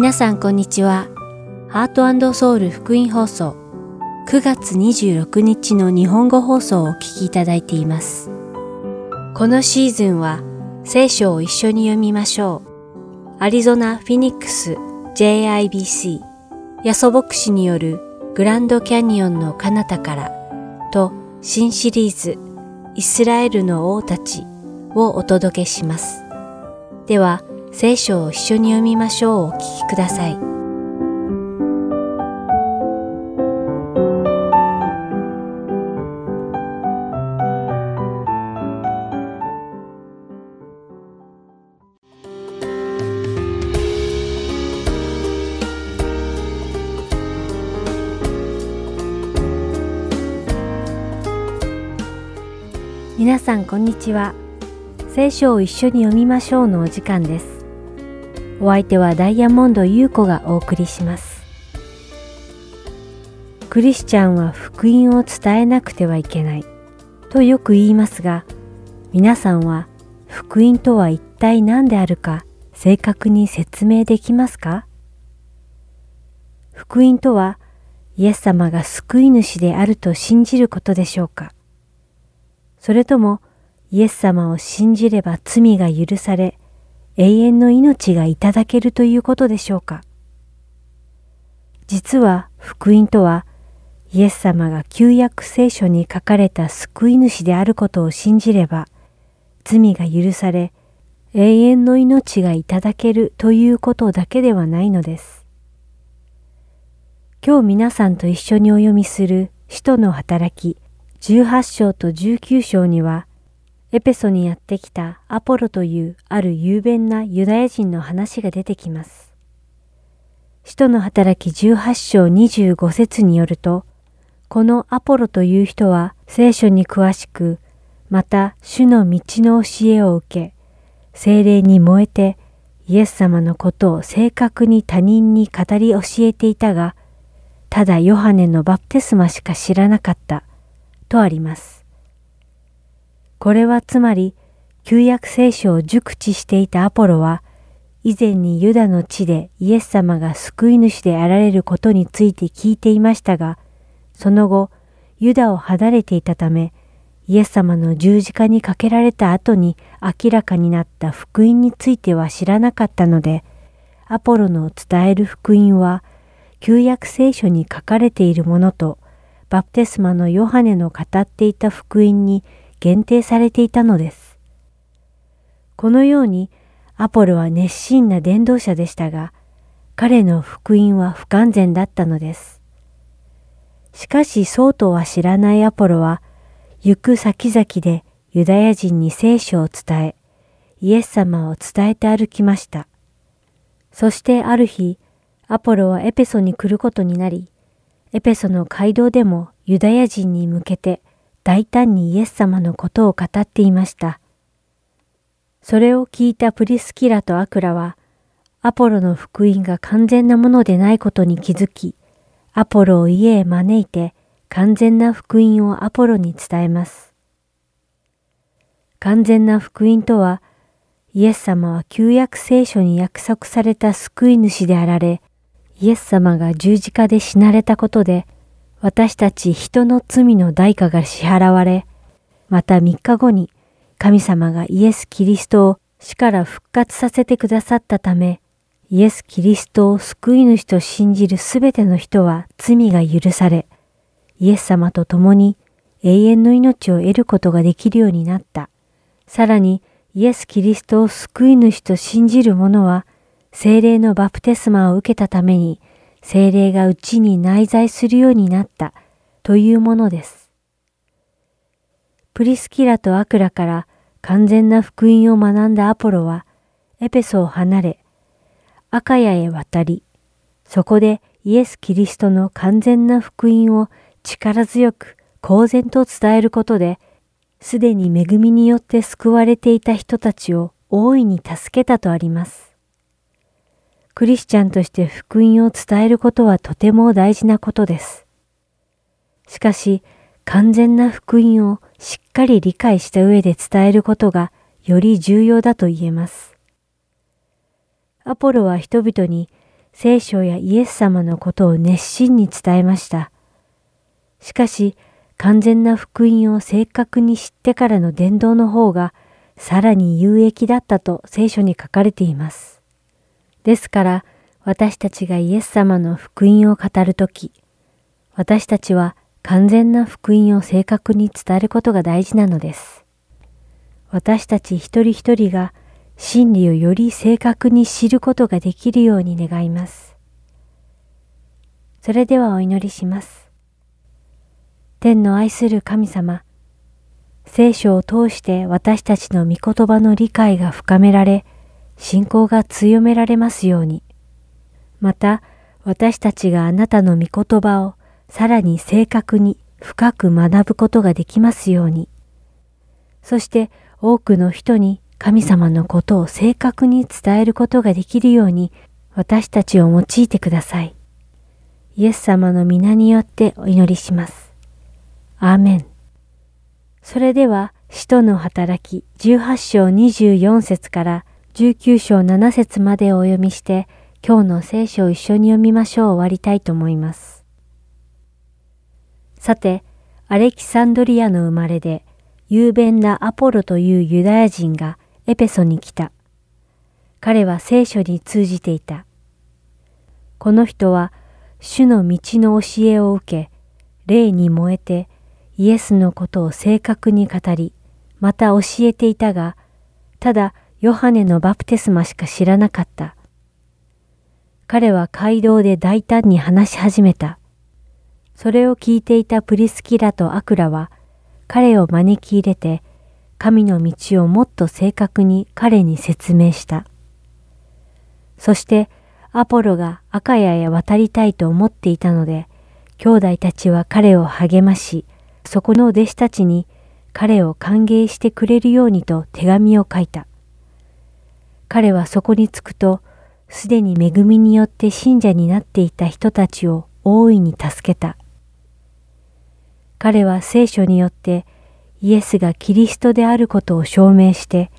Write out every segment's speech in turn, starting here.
皆さんこんにちは。ハートソウル福音放送9月26日の日本語放送をお聞きいただいています。このシーズンは聖書を一緒に読みましょう。アリゾナ・フィニックス JIBC ヤソ牧師によるグランドキャニオンの彼方からと新シリーズイスラエルの王たちをお届けします。では、聖書を一緒に読みましょうお聞きください。皆さんこんにちは。聖書を一緒に読みましょうのお時間です。お相手はダイヤモンド優子がお送りします。クリスチャンは福音を伝えなくてはいけない。とよく言いますが、皆さんは福音とは一体何であるか正確に説明できますか？福音とはイエス様が救い主であると信じることでしょうか？それともイエス様を信じれば罪が許され永遠の命がいただけるということでしょうか実は福音とはイエス様が旧約聖書に書かれた救い主であることを信じれば罪が許され永遠の命がいただけるということだけではないのです。今日皆さんと一緒にお読みする使徒の働き18章と19章にはエペソにやってきたアポロというある雄弁なユダヤ人の話が出てきます。使徒の働き18章25節によると、このアポロという人は聖書に詳しく、また主の道の教えを受け、精霊に燃えてイエス様のことを正確に他人に語り教えていたが、ただヨハネのバプテスマしか知らなかった、とあります。これはつまり、旧約聖書を熟知していたアポロは、以前にユダの地でイエス様が救い主であられることについて聞いていましたが、その後、ユダを離れていたため、イエス様の十字架にかけられた後に明らかになった福音については知らなかったので、アポロの伝える福音は、旧約聖書に書かれているものと、バプテスマのヨハネの語っていた福音に限定されていたのです。このように、アポロは熱心な伝道者でしたが、彼の福音は不完全だったのです。しかしそうとは知らないアポロは、行く先々でユダヤ人に聖書を伝え、イエス様を伝えて歩きました。そしてある日、アポロはエペソに来ることになり、エペソの街道でもユダヤ人に向けて大胆にイエス様のことを語っていました。それを聞いたプリスキラとアクラは、アポロの福音が完全なものでないことに気づき、アポロを家へ招いて完全な福音をアポロに伝えます。完全な福音とは、イエス様は旧約聖書に約束された救い主であられ、イエス様が十字架で死なれたことで、私たち人の罪の代価が支払われ、また3日後に神様がイエス・キリストを死から復活させてくださったため、イエス・キリストを救い主と信じるすべての人は罪が許され、イエス様と共に永遠の命を得ることができるようになった。さらに、イエス・キリストを救い主と信じる者は、精霊のバプテスマを受けたために、精霊がうちに内在するようになったというものです。プリスキラとアクラから完全な福音を学んだアポロは、エペソを離れ、アカヤへ渡り、そこでイエス・キリストの完全な福音を力強く公然と伝えることで、すでに恵みによって救われていた人たちを大いに助けたとあります。クリスチャンとして福音を伝えることはとても大事なことです。しかし、完全な福音をしっかり理解した上で伝えることがより重要だと言えます。アポロは人々に聖書やイエス様のことを熱心に伝えました。しかし、完全な福音を正確に知ってからの伝道の方がさらに有益だったと聖書に書かれています。ですから、私たちがイエス様の福音を語るとき、私たちは完全な福音を正確に伝えることが大事なのです。私たち一人一人が真理をより正確に知ることができるように願います。それではお祈りします。天の愛する神様、聖書を通して私たちの御言葉の理解が深められ、信仰が強められますように。また、私たちがあなたの御言葉をさらに正確に深く学ぶことができますように。そして多くの人に神様のことを正確に伝えることができるように私たちを用いてください。イエス様の皆によってお祈りします。アーメン。それでは、使徒の働き18章24節から19章7節までお読みして、今日の聖書を一緒に読みましょう終わりたいと思います。さて、アレキサンドリアの生まれで、雄弁なアポロというユダヤ人がエペソに来た。彼は聖書に通じていた。この人は主の道の教えを受け、霊に燃えてイエスのことを正確に語り、また教えていたが、ただヨハネのバプテスマしか知らなかった。彼は街道で大胆に話し始めた。それを聞いていたプリスキラとアクラは、彼を招き入れて、神の道をもっと正確に彼に説明した。そしてアポロが赤谷へ渡りたいと思っていたので、兄弟たちは彼を励まし、そこの弟子たちに彼を歓迎してくれるようにと手紙を書いた。彼はそこに着くと、すでに恵みによって信者になっていた人たちを大いに助けた。彼は聖書によってイエスがキリストであることを証明して、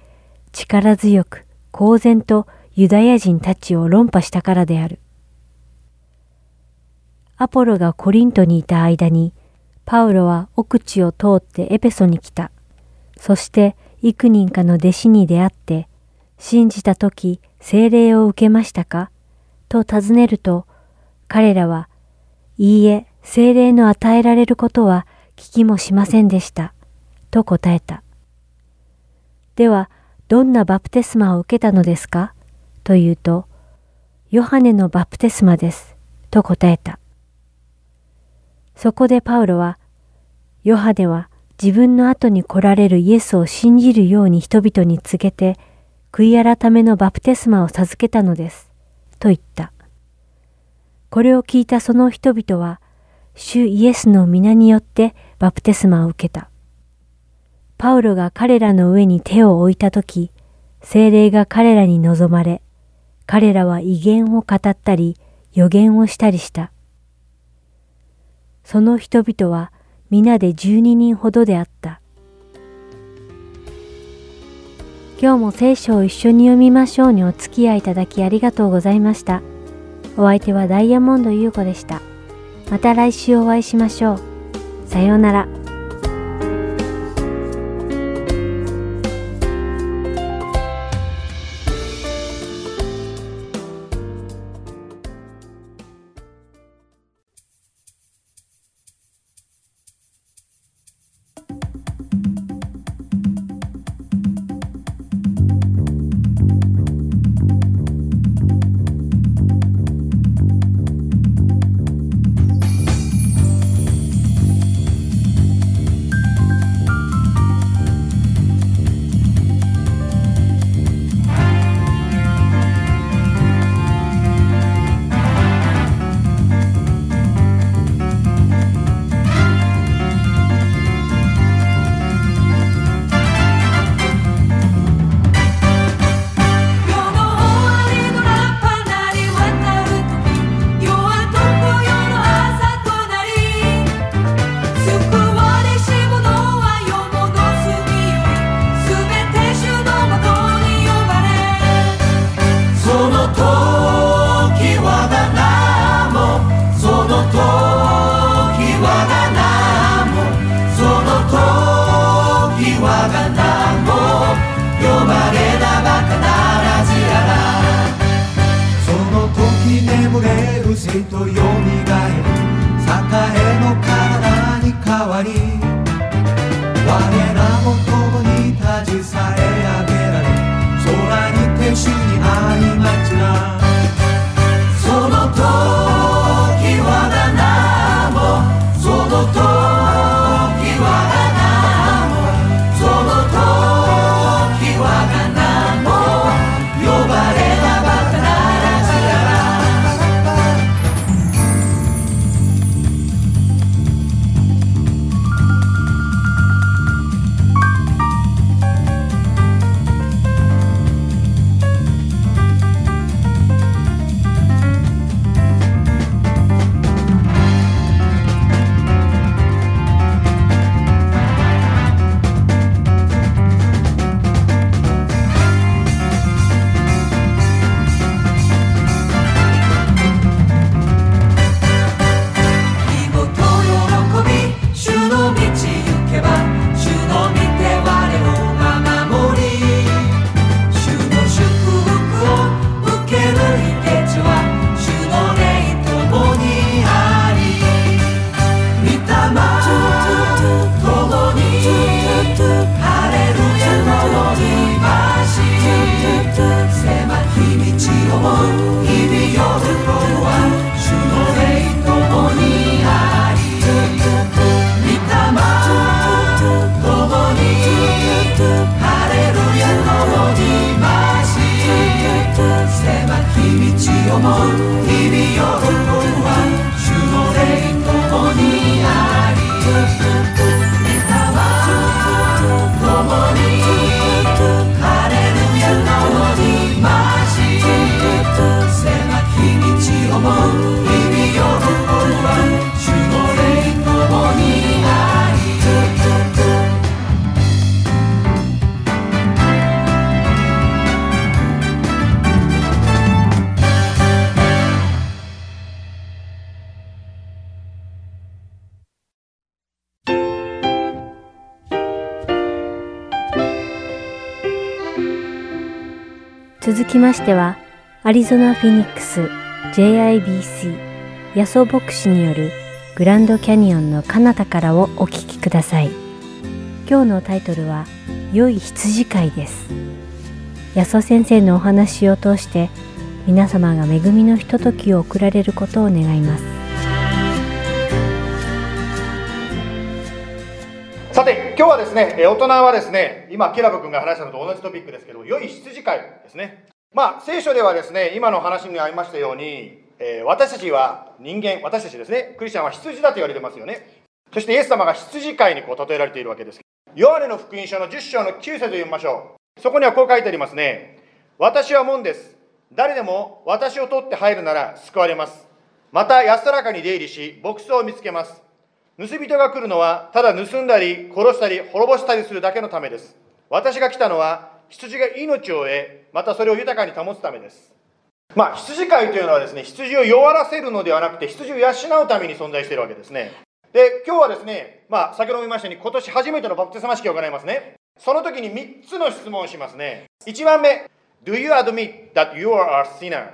力強く公然とユダヤ人たちを論破したからである。アポロがコリントにいた間に、パウロは奥地を通ってエペソに来た。そして幾人かの弟子に出会って、信じた時聖霊を受けましたか？と尋ねると、彼らは、いいえ、聖霊の与えられることは聞きもしませんでした。と答えた。では、どんなバプテスマを受けたのですか？と言うと、ヨハネのバプテスマです。と答えた。そこでパウロは、ヨハネは自分の後に来られるイエスを信じるように人々に告げて、悔い改めのバプテスマを授けたのです。と言った。これを聞いたその人々は、主イエスの皆によってバプテスマを受けた。パウロが彼らの上に手を置いたとき、精霊が彼らに望まれ、彼らは威厳を語ったり、予言をしたりした。その人々は皆で十二人ほどであった。今日も聖書を一緒に読みましょうにお付き合いいただきありがとうございました。お相手はダイヤモンド優子でした。また来週お会いしましょう。さようなら。きましては、アリゾナ・フィニックス JIBC 野草牧師によるグランドキャニオンの彼方からをお聞きください。今日のタイトルは、良い羊飼いです。野草先生のお話を通して、皆様が恵みのひとときを送られることを願います。さて、今日はですね、大人はですね、今、ケラブ君が話したのと同じトピックですけど、良い羊飼いですね。まあ、聖書ではですね、今の話にありましたように、えー、私たちは人間、私たちですね、クリスチャンは羊だと言われてますよね。そしてイエス様が羊飼いにこう例えられているわけです。ヨハネの福音書の10章の9節を読みましょう。そこにはこう書いてありますね。私は門です。誰でも私を取って入るなら救われます。また安らかに出入りし、牧草を見つけます。盗人が来るのは、ただ盗んだり、殺したり、滅ぼしたりするだけのためです。私が来たのは、羊が命を得、またそれを豊かに保つためです。まあ、羊飼いというのはですね、羊を弱らせるのではなくて、羊を養うために存在しているわけですね。で、今日はですね、まあ、先ほども言いましたように、今年初めてのバプテスマ式を行いますね。その時に3つの質問をしますね。1番目、Do you admit that you are a sinner?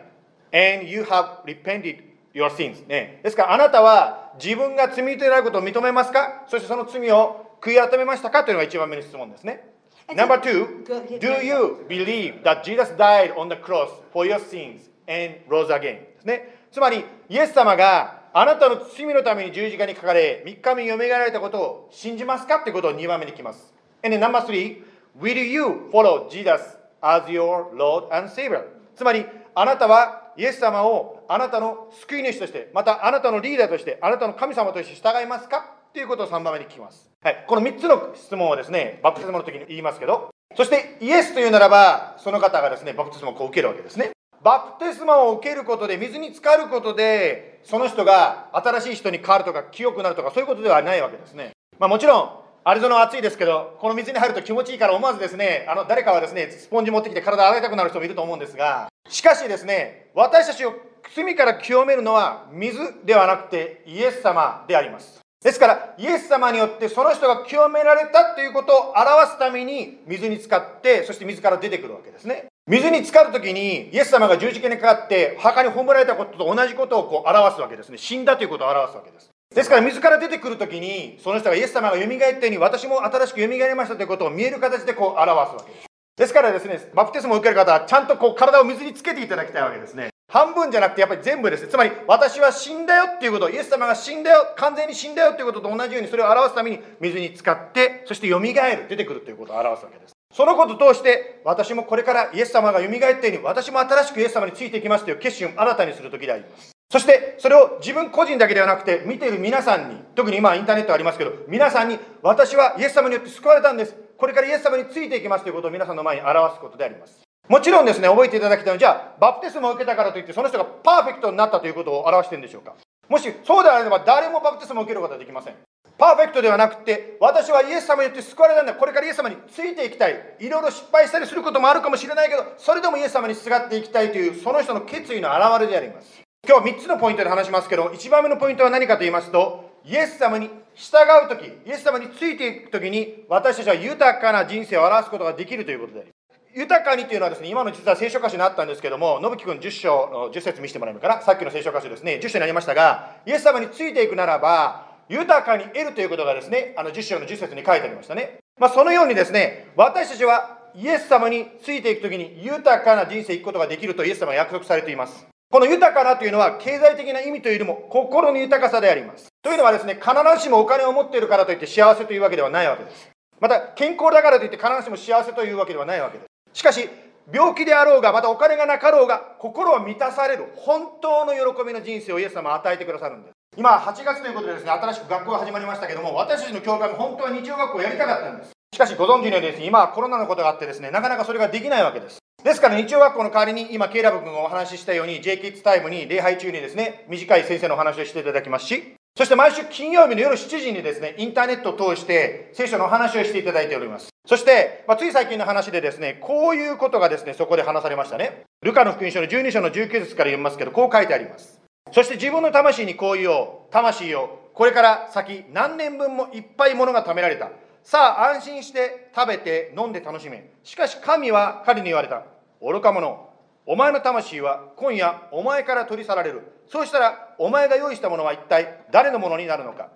And you have repented your sins? ね。ですから、あなたは自分が罪であることを認めますか？そしてその罪を悔い改めましたか？というのが一番目の質問ですね。Number two, do you believe that Jesus died on the cross for your sins and rose again? ですね。つまり、イエス様があなたの罪のために十字架にかかれ、3日目によみがえられたことを信じますかということを2番目にきます。And then number three, will you follow Jesus as your Lord and Savior? つまり、あなたはイエス様をあなたの救い主として、またあなたのリーダーとして、あなたの神様として従いますかということを3番目に聞きます。はい、この3つの質問はですね、バプテスマの時に言いますけど、そしてイエスというならば、その方がですね、バプテスマをこう受けるわけですね。バプテスマを受けることで、水に浸かることで、その人が新しい人に変わるとか、清くなるとか、そういうことではないわけですね。まあ、もちろん、アリゾナは暑いですけど、この水に入ると気持ちいいから思わずですね、あの誰かはですね、スポンジ持ってきて体洗いたくなる人もいると思うんですが、しかしですね、私たちを罪から清めるのは水ではなくてイエス様であります。ですから、イエス様によってその人が清められたということを表すために水に浸かって、そして水から出てくるわけですね。水に浸かるときに、イエス様が十字架にかかって、墓に葬られたことと同じことをこう表すわけですね。死んだということを表すわけです。ですから、水から出てくるときに、その人がイエス様が蘇ったように、私も新しく蘇りましたということを見える形でこう表すわけです。ですからですね、バプテスマを受ける方は、ちゃんとこう体を水につけていただきたいわけですね。半分じゃなくて、やっぱり全部です。つまり、私は死んだよっていうこと、イエス様が死んだよ、完全に死んだよっていうことと同じように、それを表すために水に浸かって、そして蘇る、出てくるということを表すわけです。そのことを通して、私もこれからイエス様が蘇ったように、私も新しくイエス様についていきますという決心を新たにする時であります。そして、それを自分個人だけではなくて、見ている皆さんに、特に今インターネットありますけど、皆さんに、私はイエス様によって救われたんです。これからイエス様についていきますということを皆さんの前に表すことであります。もちろんですね、覚えていただきたいのは、じゃあ、バプテスマを受けたからといって、その人がパーフェクトになったということを表しているんでしょうか。もしそうであれば、誰もバプテスマを受けることはできません。パーフェクトではなくて、私はイエス様によって救われたんだ。これからイエス様についていきたい。いろいろ失敗したりすることもあるかもしれないけど、それでもイエス様にすがっていきたいという、その人の決意の表れであります。今日3つのポイントで話しますけど、1番目のポイントは何かと言いますと、イエス様に従うとき、イエス様についていくときに、私たちは豊かな人生を表すことができるということであります。豊かにというのはですね、今の実は聖書箇所にあったんですけども、信樹君10章の10節見せてもらえるかな、さっきの聖書箇所ですね、10章にありましたが、イエス様についていくならば、豊かに得るということがですね、あの10章の10節に書いてありましたね。まあ、そのようにですね、私たちはイエス様についていくときに豊かな人生を行くことができるとイエス様は約束されています。この豊かなというのは経済的な意味というよりも心の豊かさであります。というのはですね、必ずしもお金を持っているからといって幸せというわけではないわけです。また、健康だからといって必ずしも幸せというわけではないわけです。しかし、病気であろうが、またお金がなかろうが、心は満たされる、本当の喜びの人生をイエス様は与えてくださるんです。今、8月ということでですね、新しく学校が始まりましたけども、私たちの教会も本当は日曜学校をやりたかったんです。しかし、ご存知のようにですね、今はコロナのことがあってですね、なかなかそれができないわけです。ですから、日曜学校の代わりに、今、ケイラブ君がお話ししたように、J キッズタイムに礼拝中にですね、短い先生のお話をしていただきますし、そして毎週金曜日の夜7時にですね、インターネットを通して聖書のお話をしていただいております。そして、まあ、つい最近の話でですね、こういうことがですね、そこで話されましたね。ルカの福音書の12章の19節から読みますけど、こう書いてあります。そして自分の魂にこう言おう。魂よ、これから先何年分もいっぱいものが貯められた。さあ安心して食べて飲んで楽しめ。しかし神は彼に言われた。愚か者。お前の魂は今夜お前から取り去られる。そうしたらお前が用意したものは一体誰のものになるのか。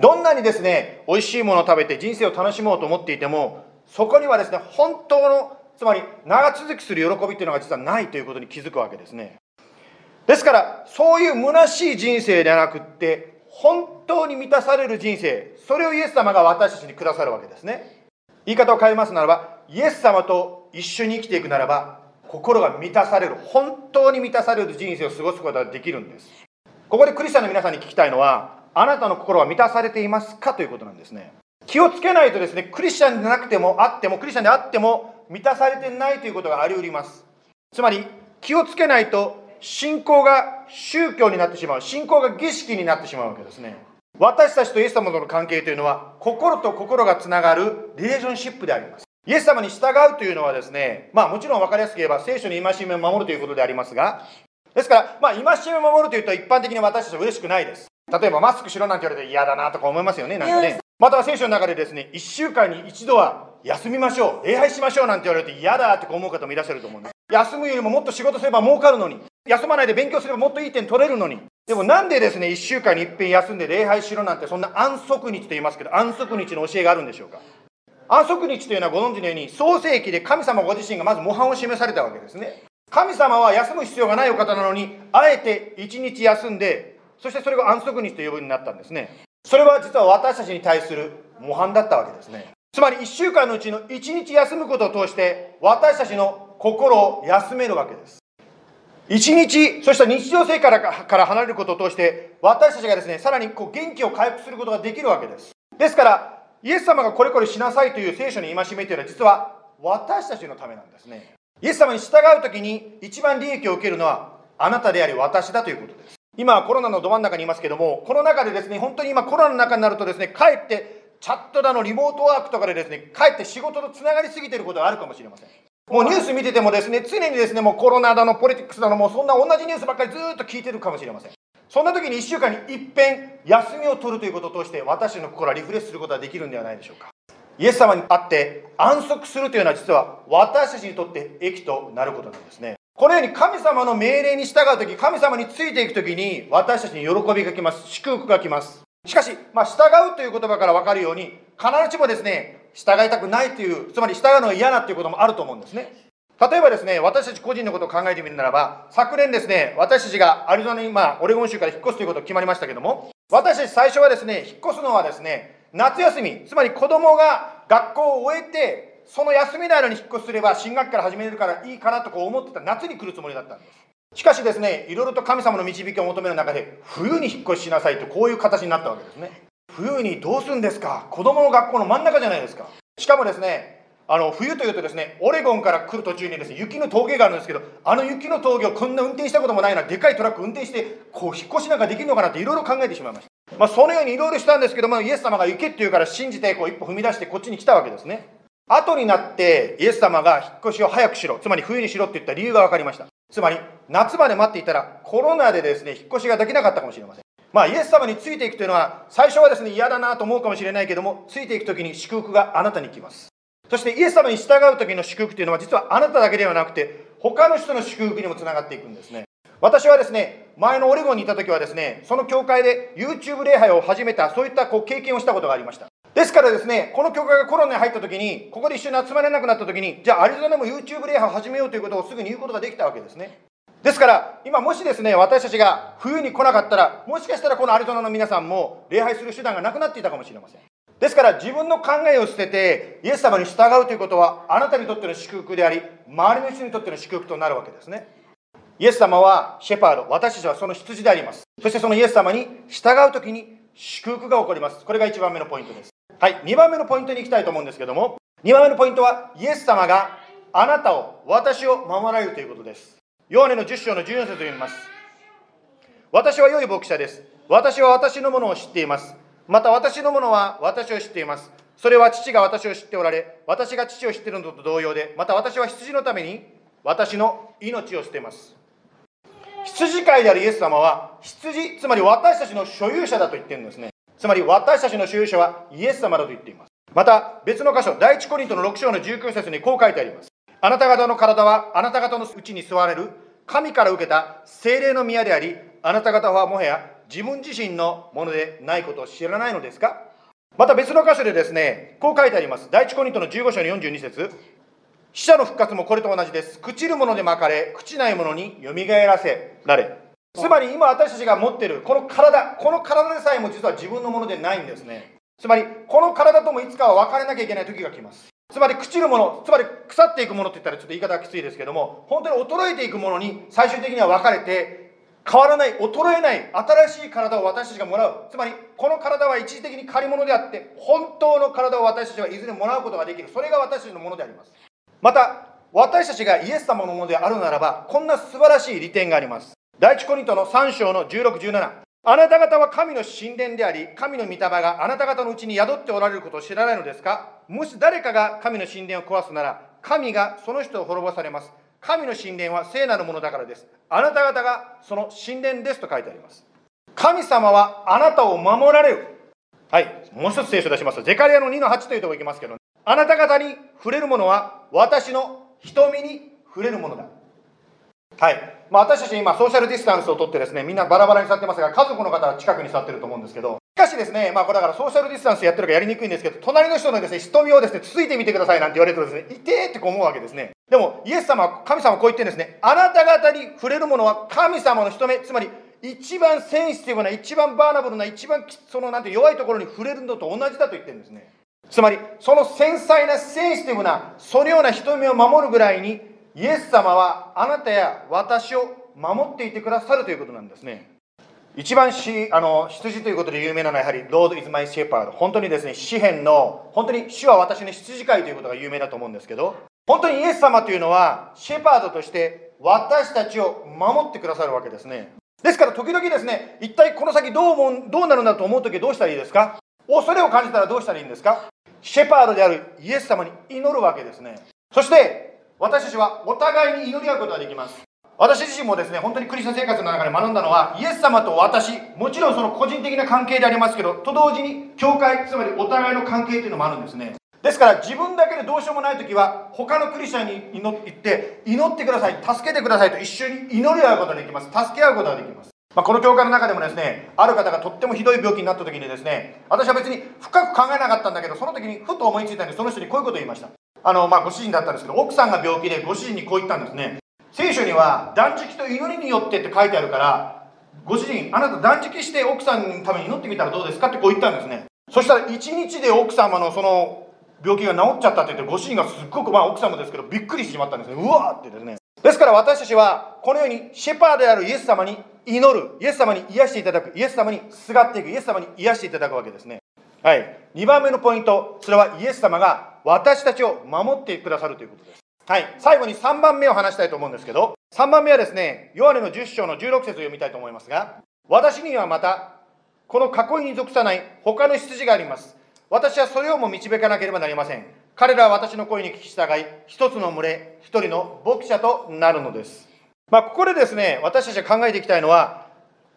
どんなにですね、美味しいものを食べて人生を楽しもうと思っていても、そこにはですね、本当の、つまり長続きする喜びっていうのが実はないということに気づくわけですね。ですから、そういう虚しい人生ではなくって、本当に満たされる人生、それをイエス様が私たちにくださるわけですね。言い方を変えますならば、イエス様と一緒に生きていくならば、心が満たされる。本当に満たされる人生を過ごすことができるんです。ここでクリスチャンの皆さんに聞きたいのはあなたの心は満たされていますかということなんですね。気をつけないとですねクリスチャンでなくてもあってもクリスチャンであっても満たされてないということがあり得ります。つまり気をつけないと信仰が宗教になってしまう。信仰が儀式になってしまうわけですね。私たちとイエス様との関係というのは心と心がつながるリレーションシップであります。イエス様に従うというのはですね、まあもちろん分かりやすく言えば聖書に戒めを守るということでありますが、ですから、まあ戒めを守るというと一般的に私たちは嬉しくないです。例えばマスクしろなんて言われて嫌だなとか思いますよね、なんかね。または聖書の中でですね、1週間に一度は休みましょう、礼拝しましょうなんて言われて嫌だって思う方もいらっしゃると思うんです。休むよりももっと仕事すれば儲かるのに、休まないで勉強すればもっといい点取れるのに。でもなんでですね、1週間に一遍休んで礼拝しろなんてそんな安息日と言いますけど、安息日の教えがあるんでしょうか？安息日というのはご存知のように創世記で神様ご自身がまず模範を示されたわけですね。神様は休む必要がないお方なのにあえて一日休んでそしてそれが安息日と呼ぶようになったんですね。それは実は私たちに対する模範だったわけですね。つまり1週間のうちの1日休むことを通して私たちの心を休めるわけです。一日、そして日常生活から離れることを通して、私たちがですね、さらにこう元気を回復することができるわけです。ですから、イエス様がこれこれしなさいという聖書に戒めというのは実は私たちのためなんですね。イエス様に従う時に一番利益を受けるのはあなたであり私だということです。今はコロナのど真ん中にいますけども、この中でですね、本当に今コロナの中になるとですね、かえってチャットだのリモートワークとかでですね、かえって仕事とつながりすぎていることがあるかもしれません。もうニュース見ててもですね、常にですね、もうコロナだの、ポリティックスだの、もうそんな同じニュースばっかりずっと聞いてるかもしれません。そんな時に1週間に一遍休みを取るということを通して私の心はリフレッシュすることができるんではないでしょうか。イエス様に会って安息するというのは実は私たちにとって益となることなんですね。このように神様の命令に従う時神様についていく時に私たちに喜びが来ます。祝福が来ます。しかし、まあ、従うという言葉から分かるように必ずしもですね従いたくないというつまり従うのが嫌なということもあると思うんですね。例えばですね私たち個人のことを考えてみるならば昨年ですね私たちがアリゾナに、まあ、オレゴン州から引っ越すということが決まりましたけども私たち最初はですね引っ越すのはですね夏休みつまり子供が学校を終えてその休みの間に引っ越しすれば新学期から始めるからいいかなとこう思ってた夏に来るつもりだったんです。しかしですねいろいろと神様の導きを求める中で冬に引っ越ししなさいとこういう形になったわけですね。冬にどうするんですか？子供の学校の真ん中じゃないですか。しかもですねあの冬というとですねオレゴンから来る途中にですね雪の峠があるんですけどあの雪の峠をこんな運転したこともないようなでかいトラック運転してこう引っ越しなんかできるのかなっていろいろ考えてしまいました。まあ、そのようにいろいろしたんですけどもイエス様が行けって言うから信じてこう一歩踏み出してこっちに来たわけですね。後になってイエス様が引っ越しを早くしろつまり冬にしろって言った理由が分かりました。つまり夏まで待っていたらコロナでですね引っ越しができなかったかもしれません。まあイエス様についていくというのは最初はですね嫌だなと思うかもしれないけどもついていく時に祝福があなたに来ます。そしてイエス様に従う時の祝福というのは実はあなただけではなくて他の人の祝福にもつながっていくんですね。私はですね前のオレゴンにいた時はですねその教会で YouTube 礼拝を始めたそういったこう経験をしたことがありました。ですからですねこの教会がコロナに入った時にここで一緒に集まれなくなった時にじゃあアリゾナでも YouTube 礼拝を始めようということをすぐに言うことができたわけですね。ですから今もしですね私たちが冬に来なかったらもしかしたらこのアリゾナの皆さんも礼拝する手段がなくなっていたかもしれません。ですから自分の考えを捨ててイエス様に従うということはあなたにとっての祝福であり周りの人にとっての祝福となるわけですね。イエス様はシェパード私たちはその羊であります。そしてそのイエス様に従う時に祝福が起こります。これが1番目のポイントです。はい2番目のポイントに行きたいと思うんですけども2番目のポイントはイエス様があなたを私を守られるということです。ヨハネの10章の14節と読みます。私は良い牧者です。私は私のものを知っています。また私のものは私を知っています。それは父が私を知っておられ私が父を知っているのと同様でまた私は羊のために私の命を捨てます。羊飼いであるイエス様は羊つまり私たちの所有者だと言っているんですね。つまり私たちの所有者はイエス様だと言っています。また別の箇所第一コリントの6章の19節にこう書いてあります。あなた方の体はあなた方のうちに座れる神から受けた精霊の宮でありあなた方はもはや自分自身のものでないことを知らないのですか？また別の箇所でですねこう書いてあります第一コリントの15章の42節死者の復活もこれと同じです。朽ちるもので巻かれ、朽ちないものによみがえらせられ。つまり今私たちが持っているこの体、この体でさえも実は自分のものでないんですね。つまりこの体ともいつかは別れなきゃいけない時が来ます。つまり朽ちるもの、つまり腐っていくものって言ったらちょっと言い方がきついですけども、本当に衰えていくものに最終的には分かれて、変わらない、衰えない新しい体を私たちがもらう。つまりこの体は一時的に借り物であって、本当の体を私たちはいずれもらうことができる。それが私たちのものであります。また私たちがイエス様のものであるならばこんな素晴らしい利点があります第一コリントの3章の1617あなた方は神の神殿であり神の御霊があなた方のうちに宿っておられることを知らないのですか？もし誰かが神の神殿を壊すなら神がその人を滅ぼされます神の神殿は聖なるものだからです。あなた方がその神殿ですと書いてあります。神様はあなたを守られるはい。もう一つ聖書出します。ゼカリアの2の8というとこ行きますけどあなた方に触れるものは私の瞳に触れるものだ。はい。まあ、私たち今ソーシャルディスタンスをとってですねみんなバラバラに座ってますが家族の方は近くに座ってると思うんですけど。しかしですねまあこれだからソーシャルディスタンスやってるかやりにくいんですけど隣の人のですね瞳をですねついてみてくださいなんて言われるとですねいてーって思うわけですね。でもイエス様は神様はこう言ってるんですね。あなた方に触れるものは神様の一目つまり一番センシティブな一番バーナブルな一番そのなんて弱いところに触れるのと同じだと言ってるんですね。つまりその繊細なセンシティブなそのような瞳を守るぐらいにイエス様はあなたや私を守っていてくださるということなんですね。一番しあの羊ということで有名なのはやはり Lord is my shepherd 本当にですね詩篇の本当に主は私の羊飼いということが有名だと思うんですけど本当にイエス様というのはシェパードとして私たちを守ってくださるわけですね。ですから時々ですね一体この先どうもどうなるんだと思う時どうしたらいいですか？恐れを感じたらどうしたらいいんですか？シェパードであるイエス様に祈るわけですね。そして私たちはお互いに祈り合うことができます。私自身もですね本当にクリスチャン生活の中で学んだのはイエス様と私もちろんその個人的な関係でありますけどと同時に教会つまりお互いの関係というのもあるんですね。ですから自分だけでどうしようもない時は他のクリスチャンに祈って祈ってください助けてくださいと一緒に祈り合うことができます助け合うことができますまあ、この教会の中でもですね、ある方がとってもひどい病気になった時にですね、私は別に深く考えなかったんだけど、その時にふと思いついたんで、その人にこういうことを言いました。あの、まあ、ご主人だったんですけど、奥さんが病気でご主人にこう言ったんですね。聖書には断食と祈りによってって書いてあるから、ご主人、あなた断食して奥さんのために祈ってみたらどうですかってこう言ったんですね。そしたら1日で奥様のその病気が治っちゃったって言って、ご主人がすっごく、まあ奥様ですけど、びっくりしてしまったんですね。うわーってですね。ですから私たちは、このようにシェパーであるイエス様に祈る、イエス様に癒していただく、イエス様にすがっていく、イエス様に癒していただくわけですね。はい。2番目のポイント、それはイエス様が私たちを守ってくださるということです。はい。最後に3番目を話したいと思うんですけど、3番目はですね、ヨハネの10章の16節を読みたいと思いますが、私にはまた、この囲いに属さない他の羊があります。私はそれをも導かなければなりません。彼らは私の声に聞き従い、一つの群れ、一人の牧者となるのです。まあ、ここでですね、私たちが考えていきたいのは、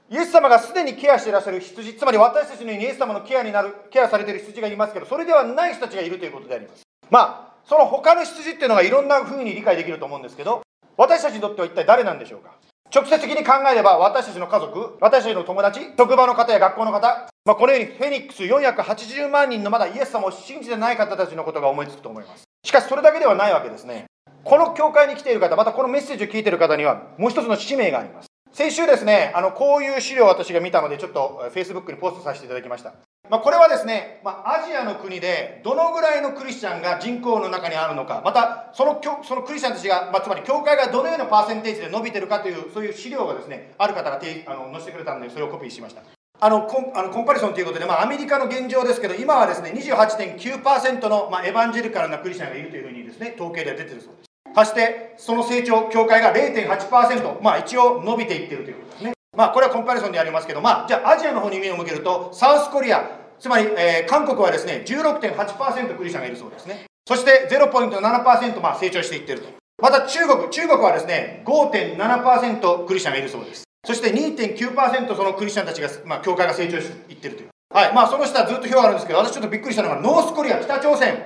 イエス様がすでにケアしていらっしゃる羊、つまり私たちのようにイエス様のケアになる、ケアされている羊がいますけど、それではない人たちがいるということであります。まあ、その他の羊っていうのがいろんな風に理解できると思うんですけど、私たちにとっては一体誰なんでしょうか直接的に考えれば私たちの家族、私たちの友達、職場の方や学校の方、まあ、このようにフェニックス480万人のまだイエス様を信じてない方たちのことが思いつくと思います。しかしそれだけではないわけですね。この教会に来ている方、またこのメッセージを聞いている方にはもう一つの使命があります。先週ですね、あのこういう資料を私が見たので、ちょっと Facebook にポストさせていただきました。まあ、これはですね、まあ、アジアの国でどのぐらいのクリスチャンが人口の中にあるのか、またそのそのクリスチャンたちが、まあ、つまり教会がどのようなパーセンテージで伸びてるかという、そういう資料がですね、ある方が載せてくれたので、それをコピーしました。あのコンあのコンパリソンということで、まあ、アメリカの現状ですけど、今はですね、28.9%の、まあ、エヴァンジェリカルなクリスチャンがいるというふうにですね、統計では出てるそうです。そして、その成長、教会が0.8%、まあ、一応伸びていってるということですね。まあ、これはコンパリソンでありますけど、まあ、じゃあ、アジアの方に目を向けると、サウスコリア、つまり、えー、韓国はですね、16.8%クリスチャンがいるそうですね。そして0.7%、まあ、成長していってると。また中国、中国はですね、5.7%クリスチャンがいるそうです。そして2.9%そのクリスチャンたちが、まあ、教会が成長していってるという。はい。まあ、その下ずっと表があるんですけど、私ちょっとびっくりしたのが、ノースコリア、北朝鮮、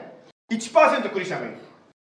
1%クリスチャンがいる。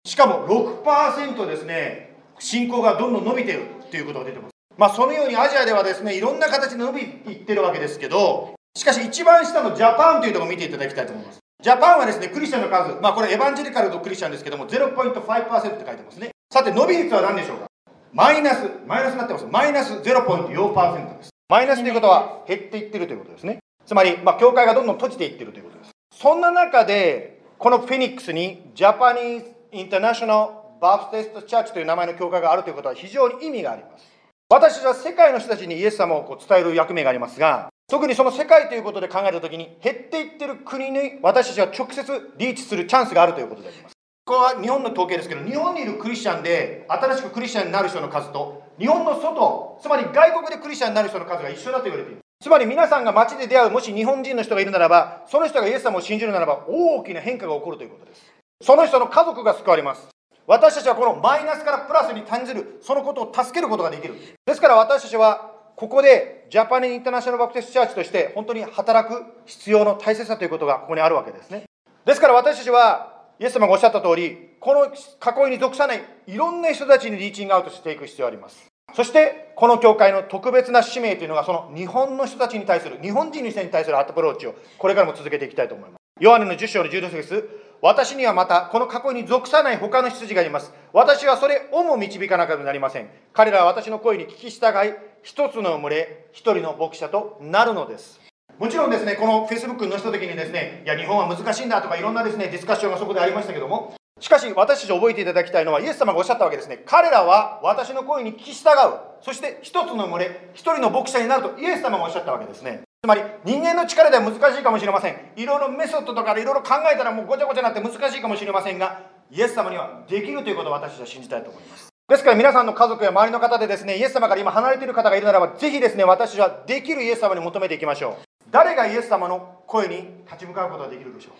しかも6%ですね、信仰がどんどん伸びているということが出てます。まあ、そのようにアジアではですね、いろんな形で伸びていってるわけですけど、しかし一番下のジャパンというところを見ていただきたいと思います。ジャパンはですね、クリスチャンの数、まあこれエヴァンジェリカルとクリスチャンですけども、0.5%って書いてますね。さて、伸び率は何でしょうか？マイナス、マイナスになってます。マイナス0.4%です。マイナスということは減っていってるということですね。つまり、まあ、教会がどんどん閉じていってるということです。そんな中で、このフェニックスに、ジャパニーズ・インターナショナル・バーステスト・チャーチという名前の教会があるということは非常に意味があります。私たちは世界の人たちにイエス様をこう伝える役目がありますが、特にその世界ということで考えたときに、減っていってる国に私たちは直接リーチするチャンスがあるということであります。ここは日本の統計ですけど、日本にいるクリスチャンで、新しくクリスチャンになる人の数と、日本の外、つまり外国でクリスチャンになる人の数が一緒だと言われている。つまり皆さんが街で出会う、もし日本人の人がいるならば、その人がイエス様を信じるならば、大きな変化が起こるということです。その人の家族が救われます。私たちはこのマイナスからプラスに感じる、そのことを助けることができる。ですから私たちは、ここでジャパニーインターナショナルバプテスチャーチとして本当に働く必要の大切さということがここにあるわけですね。ですから私たちはイエス様がおっしゃった通り、この囲いに属さないいろんな人たちにリーチングアウトしていく必要があります。そして、この教会の特別な使命というのが、その日本の人たちに対する、日本人の人に対するアプローチを、これからも続けていきたいと思います。ヨハネの10章の16節私にはまた、この囲いに属さない他の羊がいます。私はそれをも導かなければなりません。彼らは私の声に聞き従い、一つの群れ、一人の牧者となるのです。もちろんですね、この Facebook に載せた時にですね、いや、日本は難しいんだとかいろんなですね、ディスカッションがそこでありましたけども、しかし私たち覚えていただきたいのは、イエス様がおっしゃったわけですね。彼らは私の声に聞き従う。そして一つの群れ、一人の牧者になるとイエス様がおっしゃったわけですね。つまり人間の力では難しいかもしれません。いろいろメソッドとかでいろいろ考えたらもうごちゃごちゃになって難しいかもしれませんが、イエス様にはできるということを私たちは信じたいと思います。ですから皆さんの家族や周りの方でですね、イエス様から今離れている方がいるならば、ぜひですね、私はできるイエス様に求めていきましょう。誰がイエス様の声に立ち向かうことができるでしょ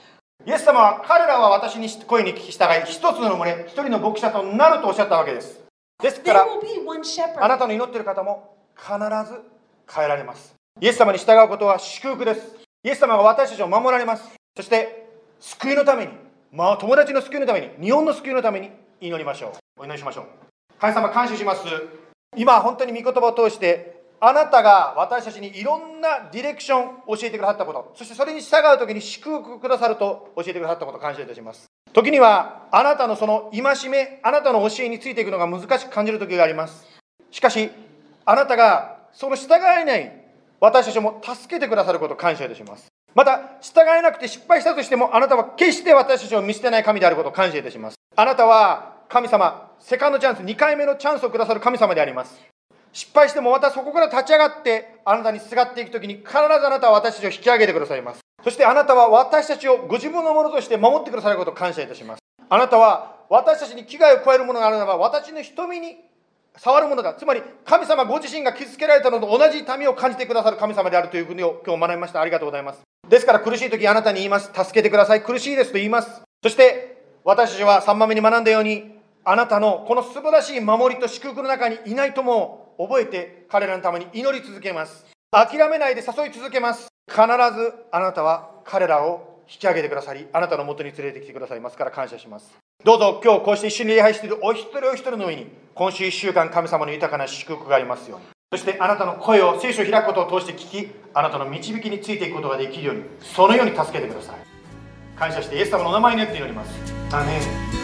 う？イエス様は彼らは私に声に聞き従い一つの群れ一人の牧者となるとおっしゃったわけです。ですからあなたの祈っている方も必ず変えられます。イエス様に従うことは祝福です。イエス様が私たちを守られます。そして救いのために、まあ、友達の救いのために日本の救いのために祈りましょう。お祈りしましょう。神様感謝します。今本当に御言葉を通してあなたが私たちにいろんなディレクションを教えてくださったこと、そしてそれに従う時に祝福くださると教えてくださったこと感謝いたします。時には、あなたのその戒め、あなたの教えについていくのが難しく感じる時があります。しかし、あなたがその従えない私たちも助けてくださることを感謝いたします。また、従えなくて失敗したとしても、あなたは決して私たちを見捨てない神であることを感謝いたします。あなたは神様、セカンドチャンス、2回目のチャンスをくださる神様であります。失敗してもまたそこから立ち上がってあなたにすがっていくときに必ずあなたは私たちを引き上げてくださいます。そしてあなたは私たちをご自分のものとして守ってくださることを感謝いたします。あなたは私たちに危害を加えるものがあるならば私の瞳に触るものだ。つまり神様ご自身が傷つけられたのと同じ痛みを感じてくださる神様であるというふうに今日学びました。ありがとうございます。ですから苦しい時あなたに言います。助けてください。苦しいですと言います。そして私たちは3番目に学んだようにあなたのこの素晴らしい守りと祝福の中にいないとも覚えて彼らのために祈り続けます。諦めないで誘い続けます。必ずあなたは彼らを引き上げてくださりあなたのもとに連れてきてくださいますから感謝します。どうぞ今日こうして一緒に礼拝しているお一人お一人の上に今週1週間神様の豊かな祝福がありますように。そしてあなたの声を聖書を開くことを通して聞きあなたの導きについていくことができるようにそのように助けてください。感謝してイエス様のお名前によって祈ります。アメン。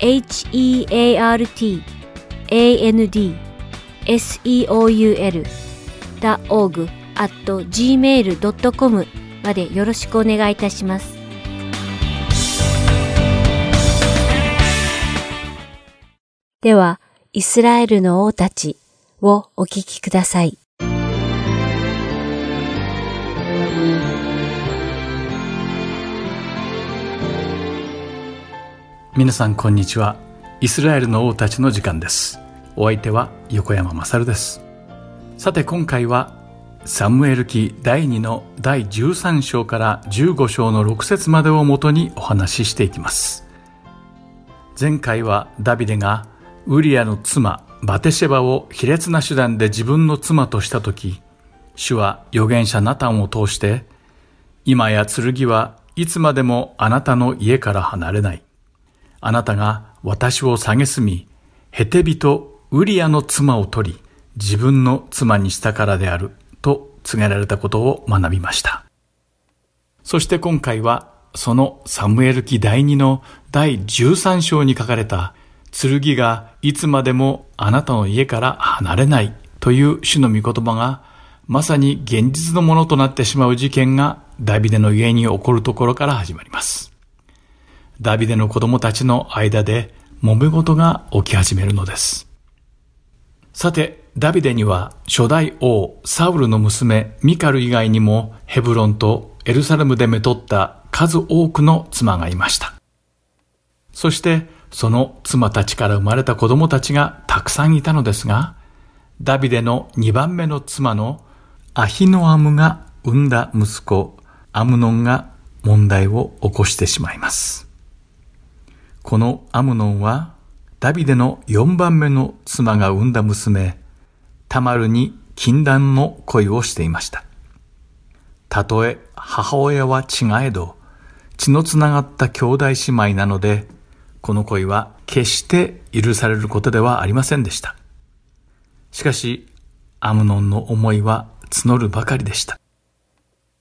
heartandseoul.org at gmail.com までよろしくお願いいたします。では、イスラエルの王たちをお聞きください。皆さんこんにちは。イスラエルの王たちの時間です。お相手は横山まさるです。さて今回はサムエル記第2の第13章から15章の6節までをもとにお話ししていきます。前回はダビデがウリアの妻バテシェバを卑劣な手段で自分の妻としたとき、主は預言者ナタンを通して、今や剣はいつまでもあなたの家から離れない。あなたが私を蔑み、ヘテビとウリアの妻を取り、自分の妻にしたからである、と告げられたことを学びました。そして今回は、そのサムエル記第2の第13章に書かれた、剣がいつまでもあなたの家から離れないという主の御言葉が、まさに現実のものとなってしまう事件がダビデの家に起こるところから始まります。ダビデの子供たちの間で揉め事が起き始めるのです。さて、ダビデには初代王サウルの娘ミカル以外にもヘブロンとエルサレムでめとった数多くの妻がいました。そしてその妻たちから生まれた子供たちがたくさんいたのですが、ダビデの2番目の妻のアヒノアムが産んだ息子アムノンが問題を起こしてしまいます。このアムノンはダビデの4番目の妻が産んだ娘、タマルに禁断の恋をしていました。たとえ母親は違えど、血のつながった兄弟姉妹なので、この恋は決して許されることではありませんでした。しかし、アムノンの思いは募るばかりでした。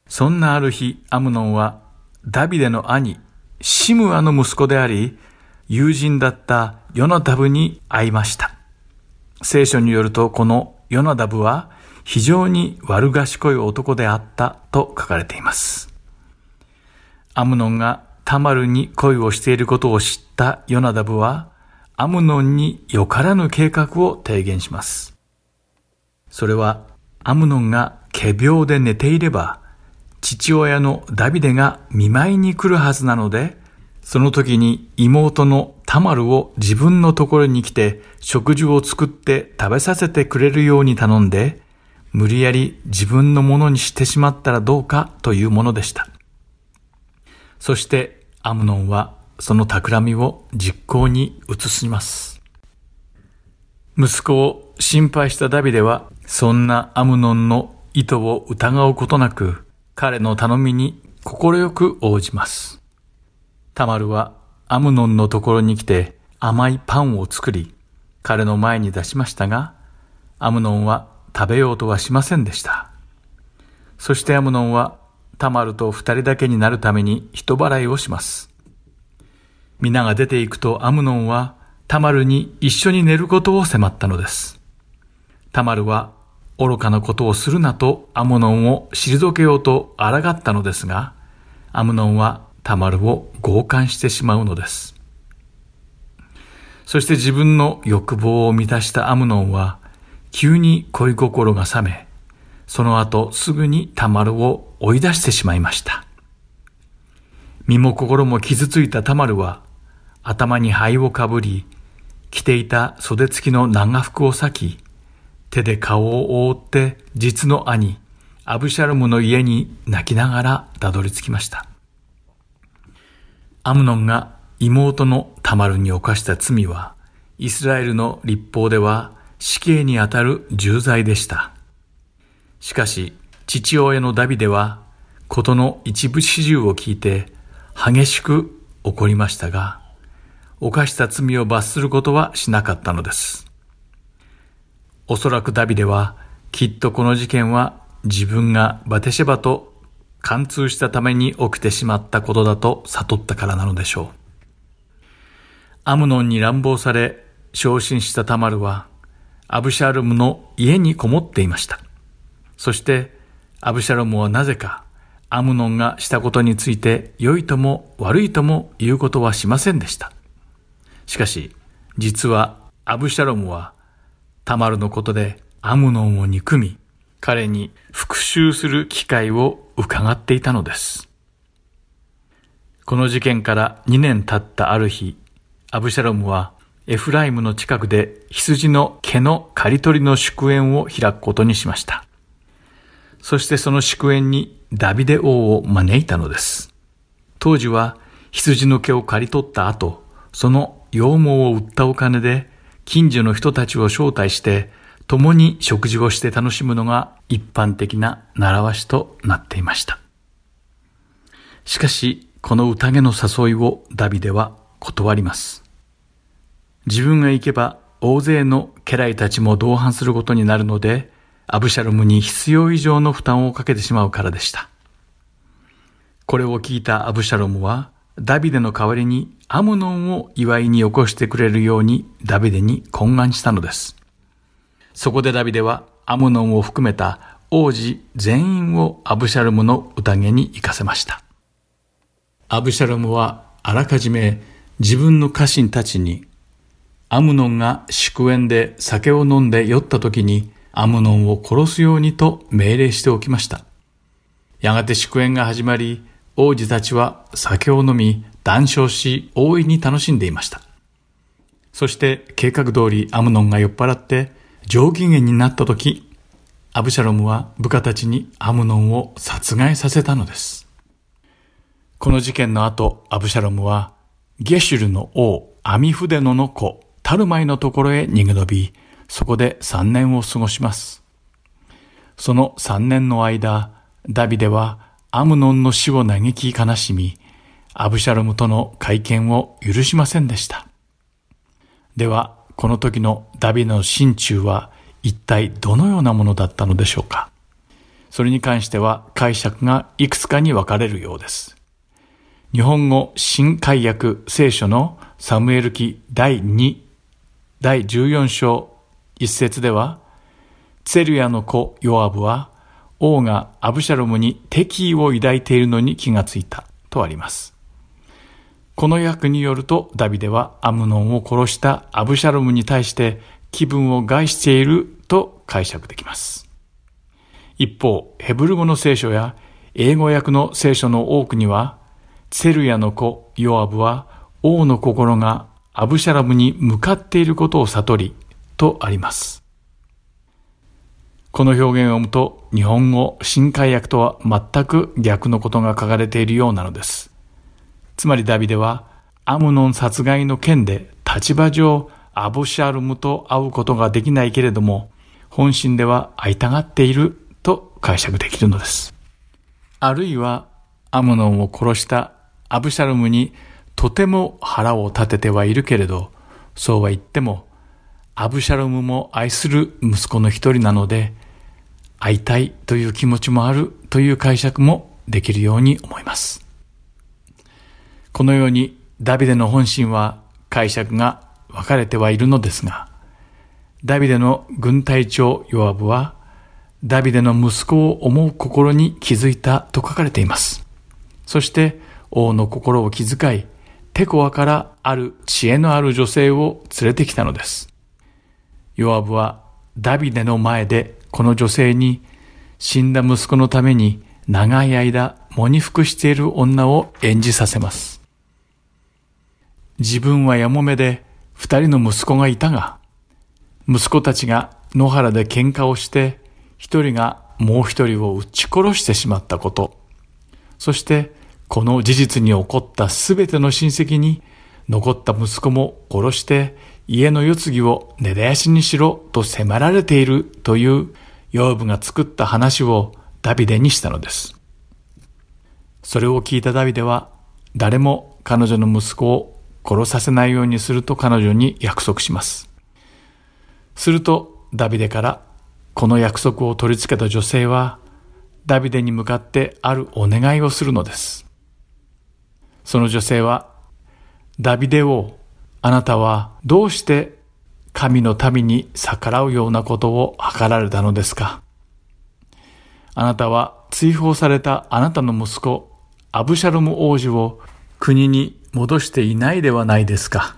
そんなある日、アムノンはダビデの兄、シムアの息子であり、友人だったヨナダブに会いました。聖書によるとこのヨナダブは非常に悪賢い男であったと書かれています。アムノンがタマルに恋をしていることを知ったヨナダブはアムノンによからぬ計画を提言します。それはアムノンが仮病で寝ていれば父親のダビデが見舞いに来るはずなのでその時に妹のタマルを自分のところに来て食事を作って食べさせてくれるように頼んで、無理やり自分のものにしてしまったらどうかというものでした。そしてアムノンはその企みを実行に移します。息子を心配したダビデは、そんなアムノンの意図を疑うことなく、彼の頼みに快く応じます。タマルはアムノンのところに来て甘いパンを作り、彼の前に出しましたが、アムノンは食べようとはしませんでした。そしてアムノンはタマルと二人だけになるために人払いをします。皆が出ていくとアムノンはタマルに一緒に寝ることを迫ったのです。タマルは愚かなことをするなとアムノンを退けようと抗ったのですが、アムノンはタマルを強姦してしまうのです。そして自分の欲望を満たしたアムノンは、急に恋心が冷め、その後すぐにタマルを追い出してしまいました。身も心も傷ついたタマルは、頭に灰をかぶり、着ていた袖付きの長服を裂き、手で顔を覆って実の兄、アブシャルムの家に泣きながらたどり着きました。アムノンが妹のタマルに犯した罪は、イスラエルの立法では死刑にあたる重罪でした。しかし、父親のダビデは、ことの一部始終を聞いて、激しく怒りましたが、犯した罪を罰することはしなかったのです。おそらくダビデは、きっとこの事件は自分がバテシェバと貫通したために起きてしまったことだと悟ったからなのでしょう。アムノンに乱暴され、昇進したタマルは、アブシャルムの家にこもっていました。そして、アブシャロムはなぜか、アムノンがしたことについて良いとも悪いとも言うことはしませんでした。しかし、実はアブシャロムは、タマルのことでアムノンを憎み、彼に復讐する機会を伺っていたのです。この事件から2年経ったある日、アブシャロムはエフライムの近くで羊の毛の刈り取りの祝宴を開くことにしました。そしてその祝宴にダビデ王を招いたのです。当時は羊の毛を刈り取った後、その羊毛を売ったお金で近所の人たちを招待して共に食事をして楽しむのが一般的な習わしとなっていました。しかし、この宴の誘いをダビデは断ります。自分が行けば大勢の家来たちも同伴することになるので、アブシャロムに必要以上の負担をかけてしまうからでした。これを聞いたアブシャロムは、ダビデの代わりにアムノンを祝いに起こしてくれるようにダビデに懇願したのです。そこでダビデはアムノンを含めた王子全員をアブシャロムの宴に行かせました。アブシャロムはあらかじめ自分の家臣たちにアムノンが祝宴で酒を飲んで酔った時にアムノンを殺すようにと命令しておきました。やがて祝宴が始まり、王子たちは酒を飲み、談笑し、大いに楽しんでいました。そして計画通りアムノンが酔っ払って上機嫌になった時、アブシャロムは部下たちにアムノンを殺害させたのです。この事件の後、アブシャロムはゲシュルの王アミフデノの子タルマイのところへ逃げ延び、そこで3年を過ごします。その3年の間、ダビデはアムノンの死を嘆き悲しみ、アブシャロムとの会見を許しませんでした。では、この時のダビデの心中は一体どのようなものだったのでしょうか？それに関しては解釈がいくつかに分かれるようです。日本語新解約聖書のサムエル記第2、第14章一節では、ツェルヤの子ヨアブは王がアブシャロムに敵意を抱いているのに気がついたとあります。この訳によるとダビデはアムノンを殺したアブシャロムに対して気分を害していると解釈できます。一方、ヘブル語の聖書や英語訳の聖書の多くには、ツェルヤの子ヨアブは王の心がアブシャラムに向かっていることを悟りとあります。この表現を読むと日本語新海訳とは全く逆のことが書かれているようなのです。つまりダビデはアムノン殺害の件で立場上アブシャルムと会うことができないけれども本心では会いたがっていると解釈できるのです。あるいはアムノンを殺したアブシャルムにとても腹を立ててはいるけれどそうは言ってもアブシャロムも愛する息子の一人なので、会いたいという気持ちもあるという解釈もできるように思います。このようにダビデの本心は解釈が分かれてはいるのですが、ダビデの軍隊長ヨアブは、ダビデの息子を思う心に気づいたと書かれています。そして王の心を気遣い、テコアからある知恵のある女性を連れてきたのです。ヨアブはダビデの前でこの女性に死んだ息子のために長い間喪に服している女を演じさせます。自分はやもめで二人の息子がいたが、息子たちが野原で喧嘩をして、一人がもう一人を撃ち殺してしまったこと、そしてこの事実に起こったすべての親戚に残った息子も殺して家の世継ぎを根絶やしにしろと迫られているというヨーブが作った話をダビデにしたのです。それを聞いたダビデは誰も彼女の息子を殺させないようにすると彼女に約束します。するとダビデからこの約束を取り付けた女性はダビデに向かってあるお願いをするのです。その女性はダビデ王、あなたはどうして神の民に逆らうようなことを図られたのですか？あなたは追放されたあなたの息子、アブシャロム王子を国に戻していないではないですか。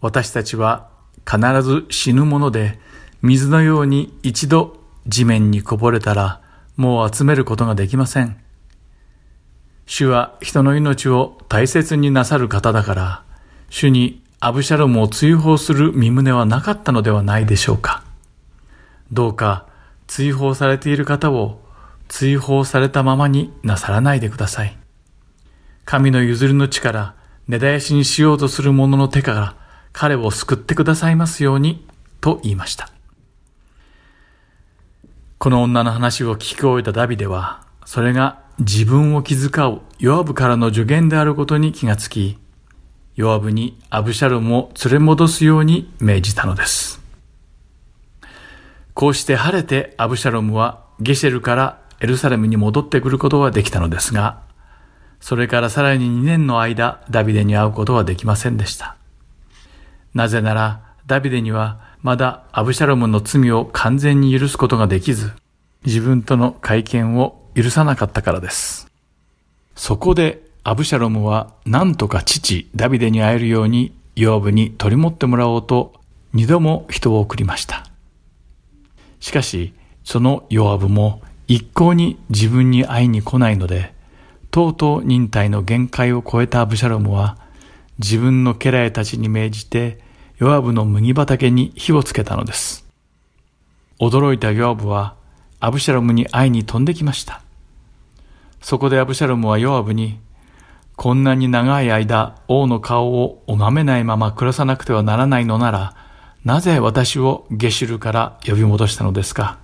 私たちは必ず死ぬもので、水のように一度地面にこぼれたら、もう集めることができません。主は人の命を大切になさる方だから、主にアブシャロムを追放する身旨はなかったのではないでしょうか。どうか追放されている方を追放されたままになさらないでください。神の譲りの力、根絶やしにしようとする者の手から彼を救ってくださいますように、と言いました。この女の話を聞き終えたダビデは、それが自分を気遣うヨアブからの助言であることに気がつき、ヨアブにアブシャロムを連れ戻すように命じたのです。こうして晴れてアブシャロムはゲシェルからエルサレムに戻ってくることができたのですが、それからさらに2年の間ダビデに会うことはできませんでした。なぜならダビデにはまだアブシャロムの罪を完全に許すことができず、自分との会見を許さなかったからです。そこでアブシャロムは何とか父ダビデに会えるようにヨーブに取り持ってもらおうと二度も人を送りました。しかし、そのヨアブも一向に自分に会いに来ないので、とうとう忍耐の限界を超えたアブシャロムは、自分の家来たちに命じて、ヨアブの麦畑に火をつけたのです。驚いたヨアブは、アブシャロムに会いに飛んできました。そこでアブシャロムはヨアブに、こんなに長い間王の顔を拝めないまま暮らさなくてはならないのなら、なぜ私をゲシュルから呼び戻したのですか？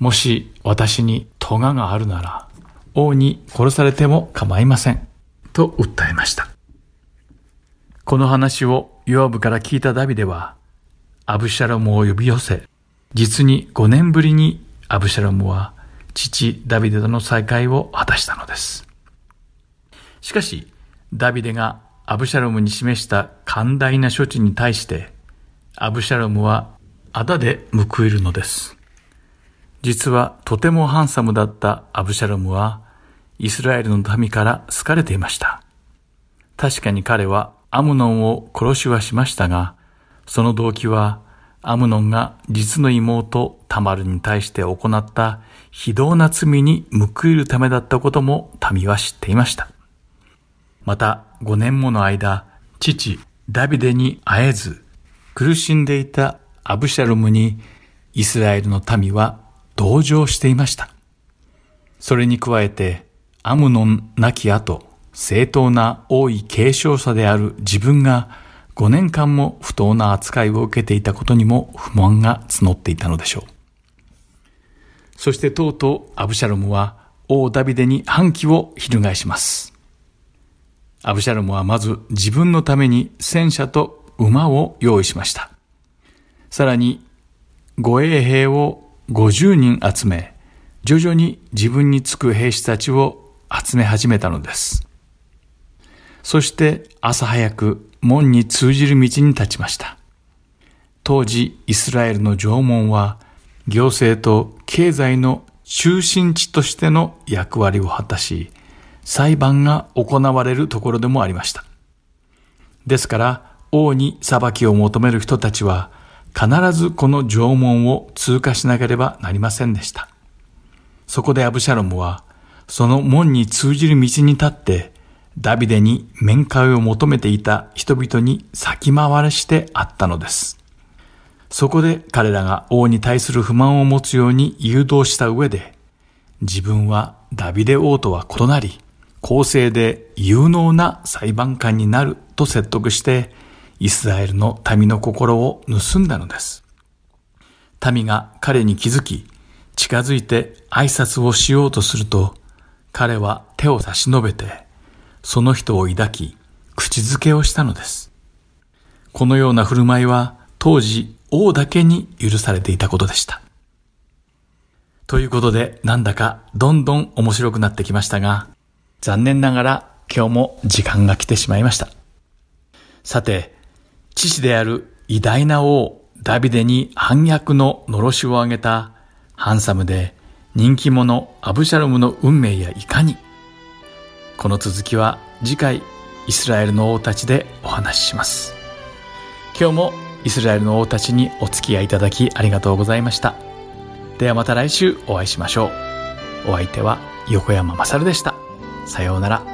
もし私に咎があるなら、王に殺されても構いません。と訴えました。この話をヨアブから聞いたダビデは、アブシャロムを呼び寄せ、実に5年ぶりにアブシャロムは父ダビデとの再会を果たしたのです。しかし、ダビデがアブシャロムに示した寛大な処置に対して、アブシャロムはあだで報いるのです。実はとてもハンサムだったアブシャロムは、イスラエルの民から好かれていました。確かに彼はアムノンを殺しはしましたが、その動機はアムノンが実の妹タマルに対して行った非道な罪に報いるためだったことも民は知っていました。また5年もの間、父ダビデに会えず、苦しんでいたアブシャロムにイスラエルの民は同情していました。それに加えて、アムノン亡き後、正当な王位継承者である自分が5年間も不当な扱いを受けていたことにも不満が募っていたのでしょう。そしてとうとうアブシャロムは王ダビデに反旗を翻します。アブシャロムはまず自分のために戦車と馬を用意しました。さらに、護衛兵を50人集め、徐々に自分につく兵士たちを集め始めたのです。そして朝早く門に通じる道に立ちました。当時イスラエルの縄文は行政と経済の中心地としての役割を果たし、裁判が行われるところでもありました。ですから、王に裁きを求める人たちは、必ずこの縄文を通過しなければなりませんでした。そこでアブシャロムは、その門に通じる道に立って、ダビデに面会を求めていた人々に先回らしてあったのです。そこで彼らが王に対する不満を持つように誘導した上で、自分はダビデ王とは異なり、公正で有能な裁判官になると説得して、イスラエルの民の心を盗んだのです。民が彼に気づき、近づいて挨拶をしようとすると、彼は手を差し伸べて、その人を抱き、口づけをしたのです。このような振る舞いは当時王だけに許されていたことでした。ということで、なんだかどんどん面白くなってきましたが、残念ながら今日も時間が来てしまいました。さて、父である偉大な王ダビデに反逆の呪しを挙げたハンサムで人気者アブシャロムの運命やいかにこの続きは次回イスラエルの王たちでお話しします。今日もイスラエルの王たちにお付き合いいただきありがとうございました。ではまた来週お会いしましょう。お相手は横山まさるでした。さようなら。